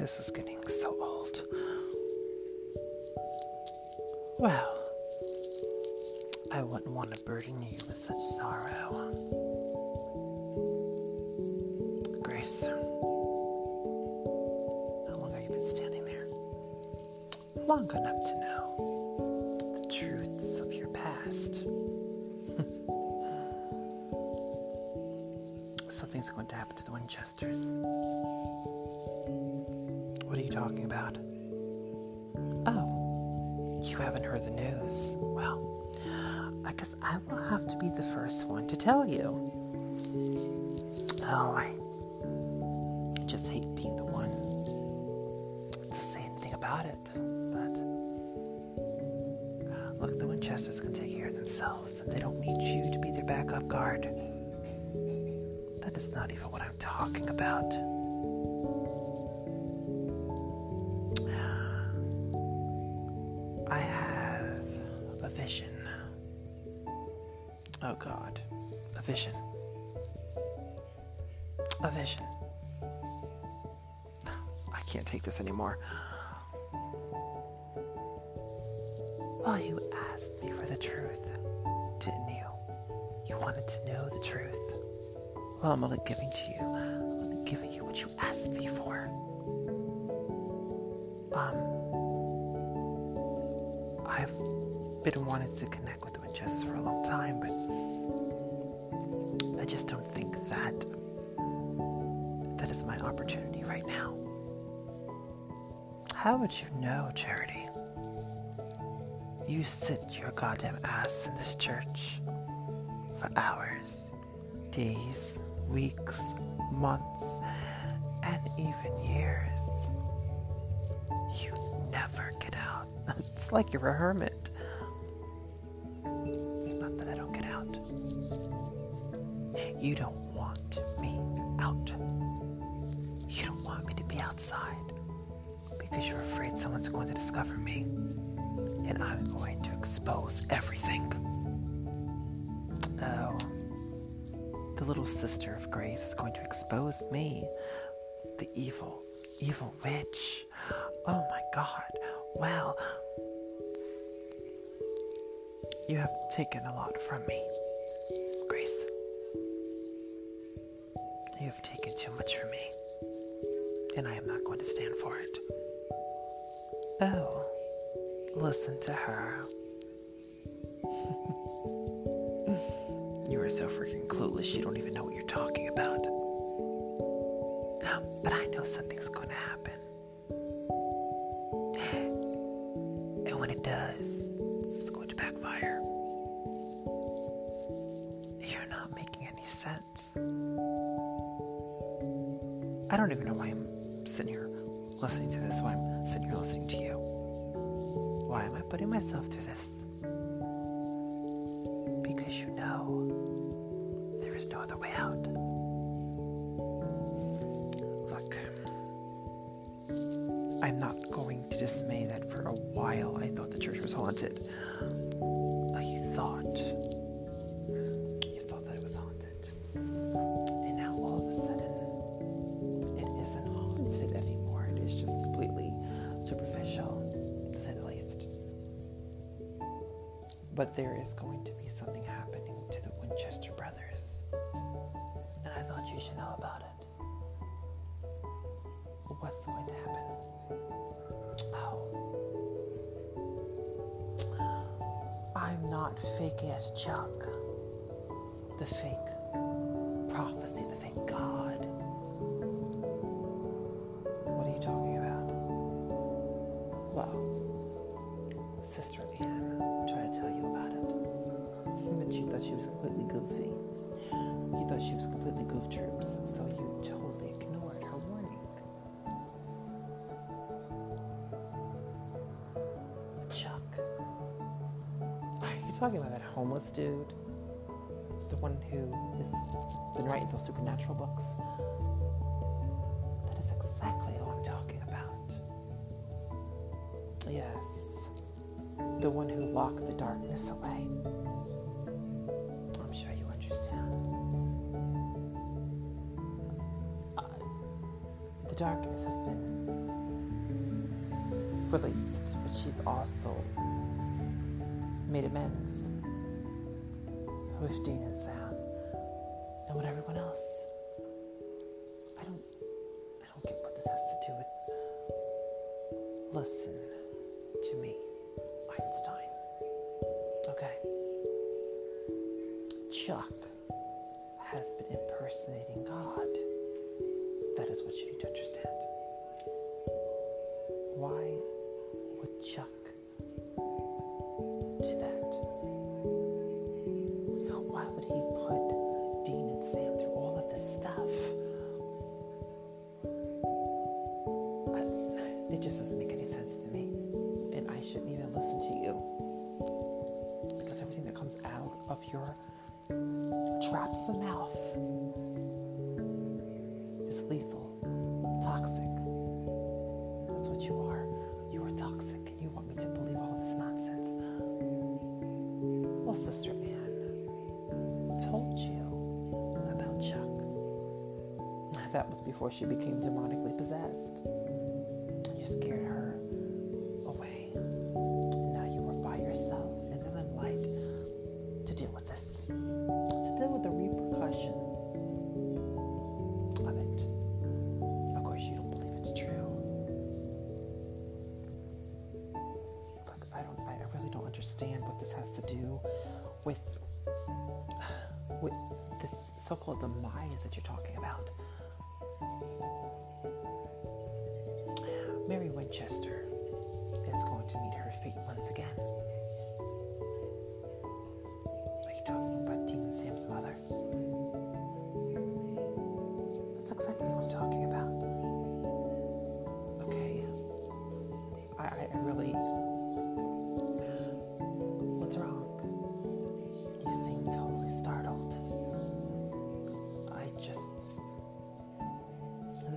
this is getting so old. Well, I wouldn't want to burden you with such sorrow. Grace, how long have you been standing there? Long enough to know the truths of your past. Something's going to happen to the Winchesters. Are you talking about? Oh, you haven't heard the news. Well, I guess I will have to be the first one to tell you. Oh, I just hate being the one to say anything about it. But uh, look, the Winchesters can take care of themselves, they don't need you to be their backup guard. That is not even what I'm talking about. Well, you asked me for the truth, didn't you? You wanted to know the truth. Well, I'm only giving to you. I'm only giving you what you asked me for. Um, I've been wanting to connect with the Winchesters for a long time, but I just don't think that that is my opportunity right now. How would you know, Charity? You sit your goddamn ass in this church for hours, days, weeks, months, and even years. You never get out. It's like you're a hermit. It's not that I don't get out. You don't everything. Oh. The little sister of Grace is going to expose me. The evil, evil witch. Oh my god. Well, you have taken a lot from me, Grace. You have taken too much from me, and I am not going to stand for it. Oh, listen to her. You are so freaking clueless, you don't even know what you're talking about. But I know something's to happen. And when it does, it's going to backfire. You're not making any sense. I don't even know why I'm sitting here listening to this, why I'm sitting here listening to you. Why am I putting myself through this? Dismay that for a while I thought the church was haunted. You thought. You thought that it was haunted. And now all of a sudden, it isn't haunted anymore. It is just completely superficial, to say the least. But there is going to be something happening to the Winchester brothers. And I thought you should know about it. What's going to happen? Not fake ass Chuck. The fake prophecy, the fake God. What are you talking about? Well, Sister Anne tried to tell you about it. But you thought she was completely goofy. You thought she was completely goof troops, so you totally talking about that homeless dude? The one who has been writing those supernatural books? That is exactly who I'm talking about. Yes. The one who locked the darkness away. I'm sure you understand. Uh, the darkness has been released, but she's also made amends. With Dean and Sam and with everyone else. I don't I don't get what this has to do with listen of your trap of mouth is lethal, toxic. That's what you are. You are toxic, and you want me to believe all this nonsense. Well, Sister Anne told you about Chuck. That was before she became demonically possessed. You're scared understand what this has to do with with this so-called demise that you're talking about. Mary Winchester is going to meet her fate once again. Are you talking about Dean and Sam's mother?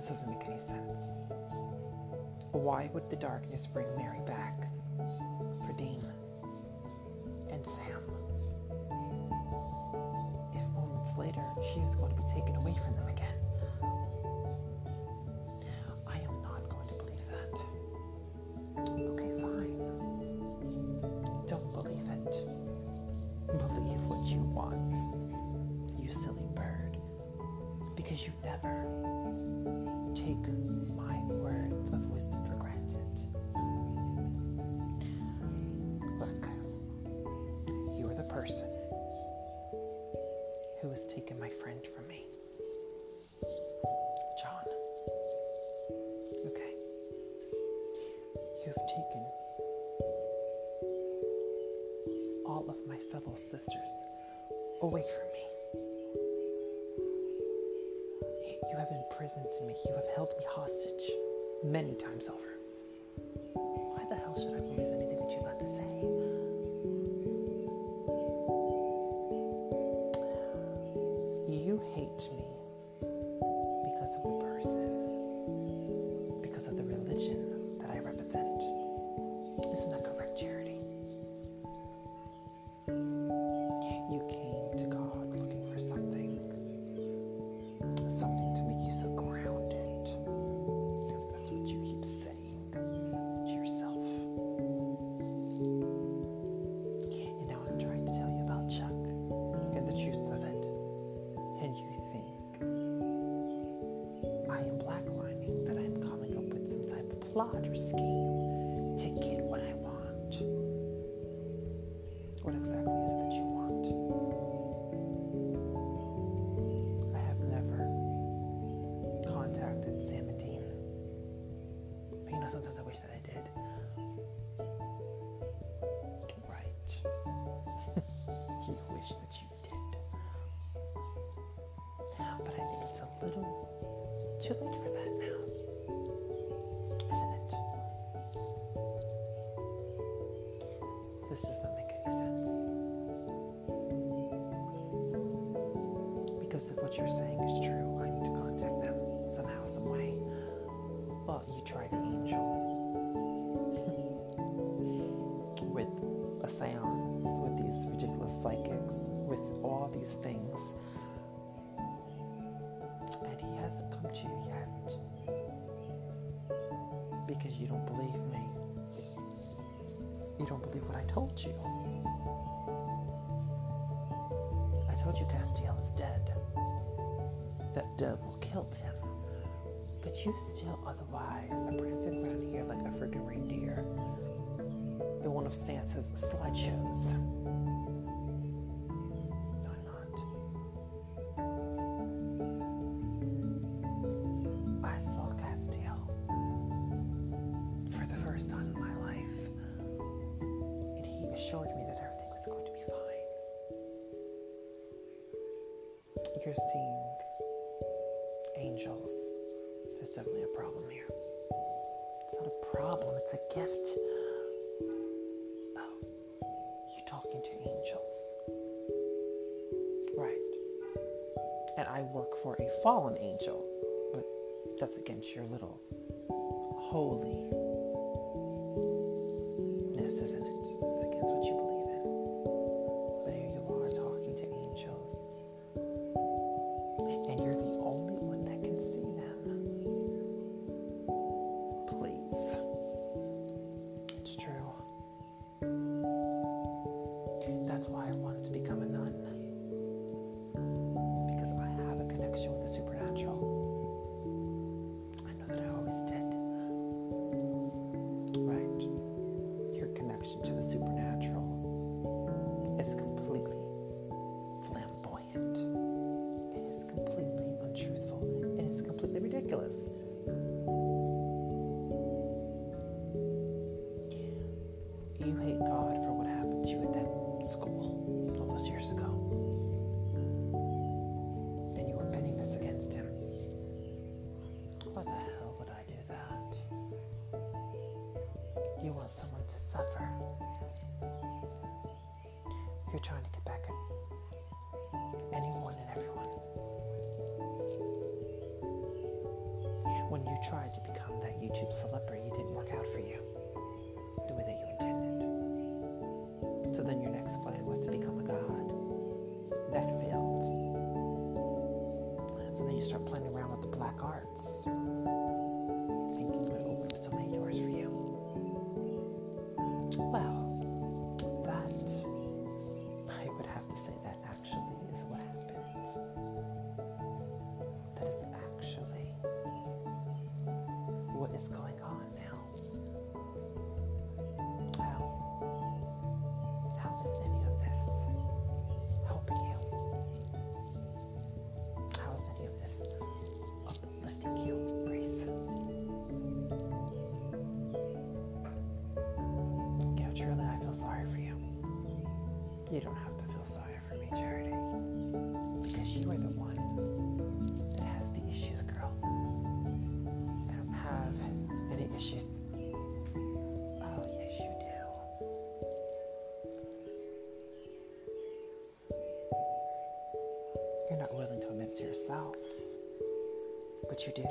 This doesn't make any sense. Why would the darkness bring Mary back for Dean and Sam? If moments later she is going to be taken away from them again. Fellow sisters away from me. You have imprisoned me. You have held me hostage many times over. Why the hell should I believe anything some type This does not make any sense. Because if what you're saying is true, I need to contact them somehow, some way. Well, you tried the angel with a seance, with these ridiculous psychics, with all these things. And he hasn't come to you yet. Because you don't believe. You don't believe what I told you. I told you Castiel is dead. That devil killed him. But you still otherwise are prancing around here like a freaking reindeer in one of Santa's slideshows. You hate God for what happened to you at that school all those years ago. And you were penning this against him. Why the hell would I do that? You want someone to suffer. You're trying to get back at anyone and everyone. When you tried to So then your next plan was to become a god. That failed. So then you start playing around with the black arts, thinking it would open so many doors for you. Well, willing to admit it to yourself, but you do.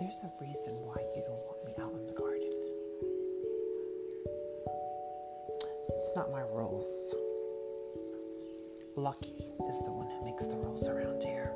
There's a reason why you don't want me out in the garden. It's not my rules. Lucky is the one who makes the rules around here.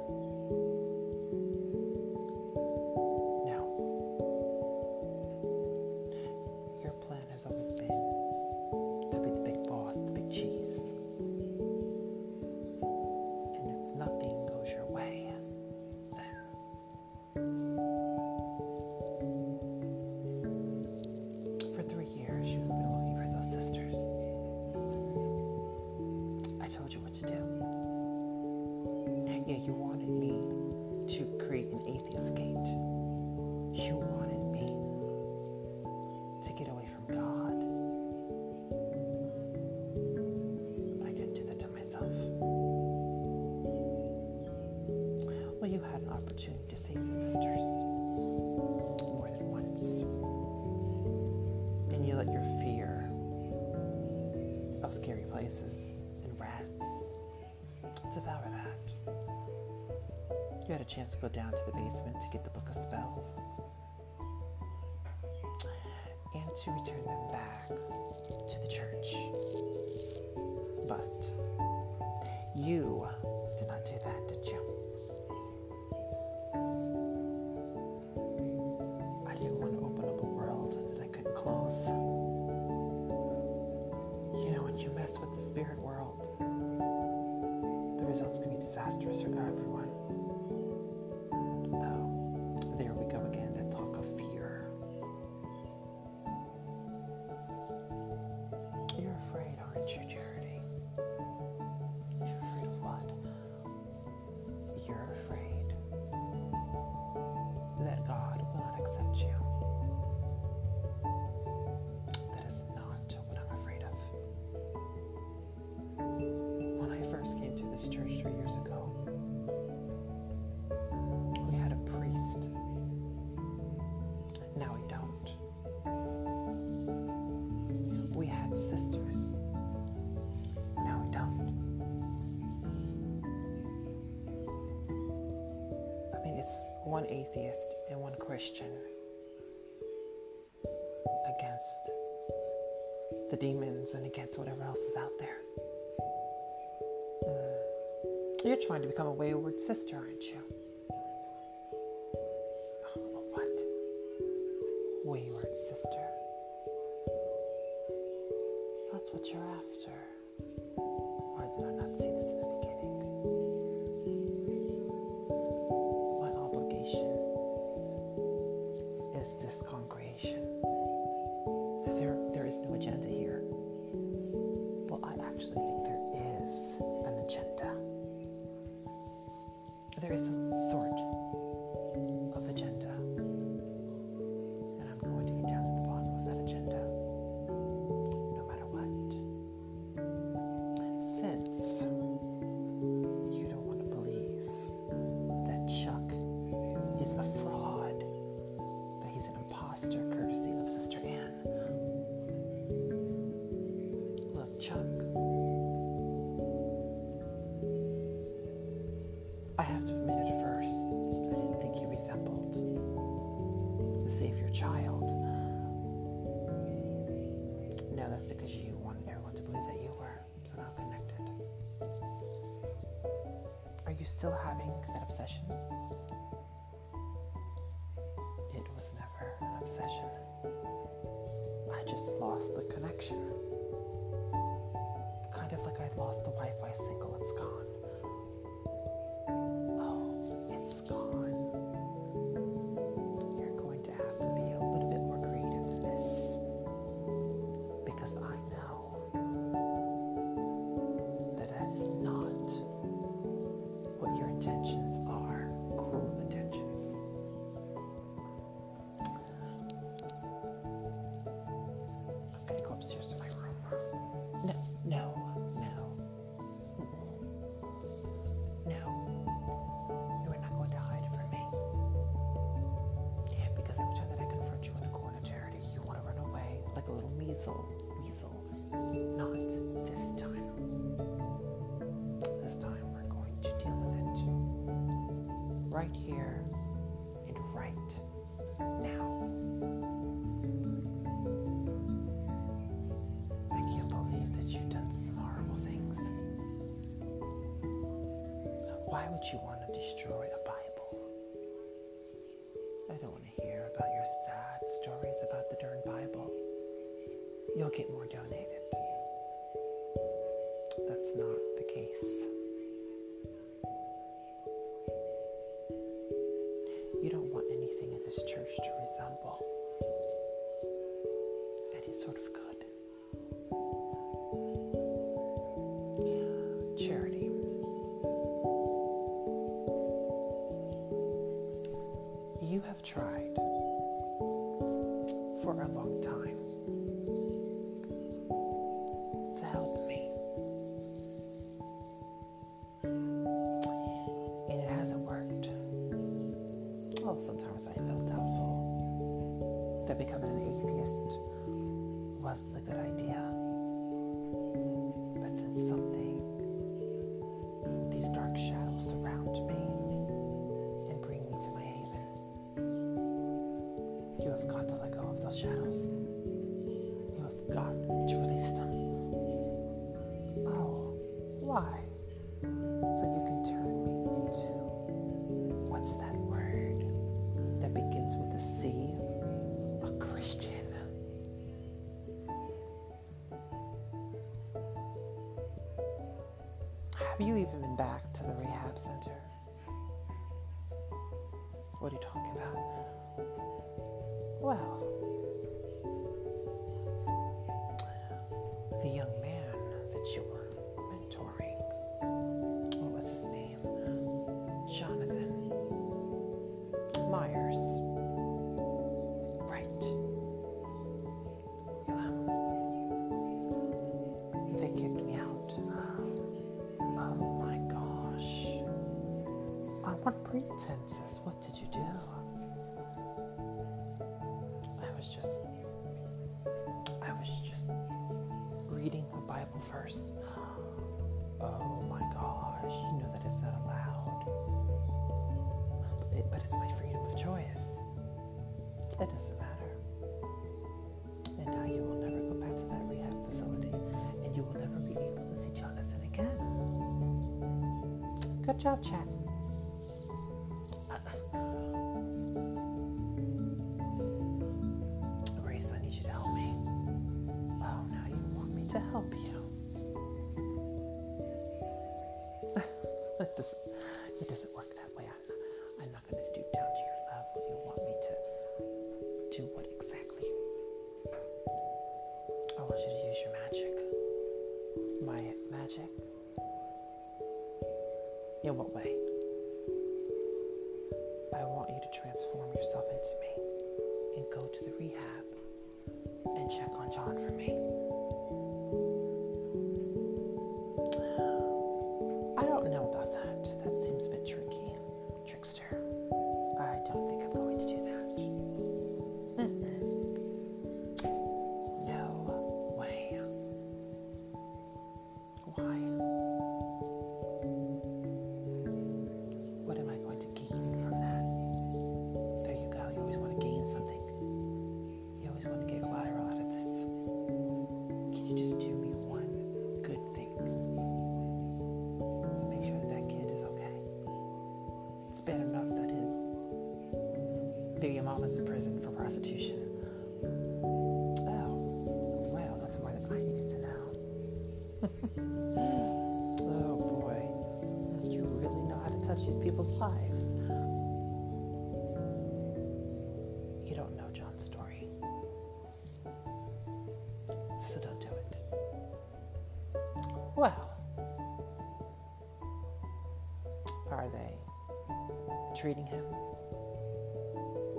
Places and rats devour that. You had a chance to go down to the basement to get the Book of Spells and to return them back to the church. But you did not do that, did you? one atheist and one Christian against the demons and against whatever else is out there. Mm. You're trying to become a wayward sister, aren't you? Oh, what? Wayward sister. That's what you're after. Why did I not see this conversation? still having that obsession? It was never an obsession. I just lost the connection. Kind of like I lost the Wi Fi signal, it's gone. that you want to destroy. tried for a long time. Have you even been back to the rehab center? What are you talking about? Well, pretenses? What did you do? I was just. I was just reading a Bible verse. Oh my gosh. You know that is not allowed. But it's my freedom of choice. It doesn't matter. And now you will never go back to that rehab facility, and you will never be able to see Jonathan again. Good job, Chat. Do what exactly? I want you to use your magic. My magic? In what way? I want you to transform yourself into me and go to the rehab and check on John for me. Treating him?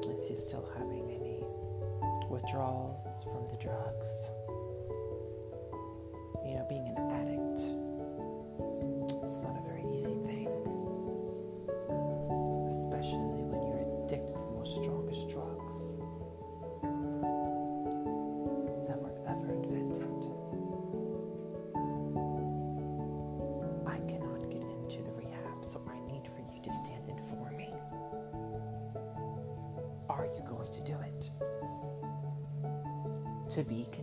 Is he still having any withdrawals from the drugs? You know, being an addict, to be.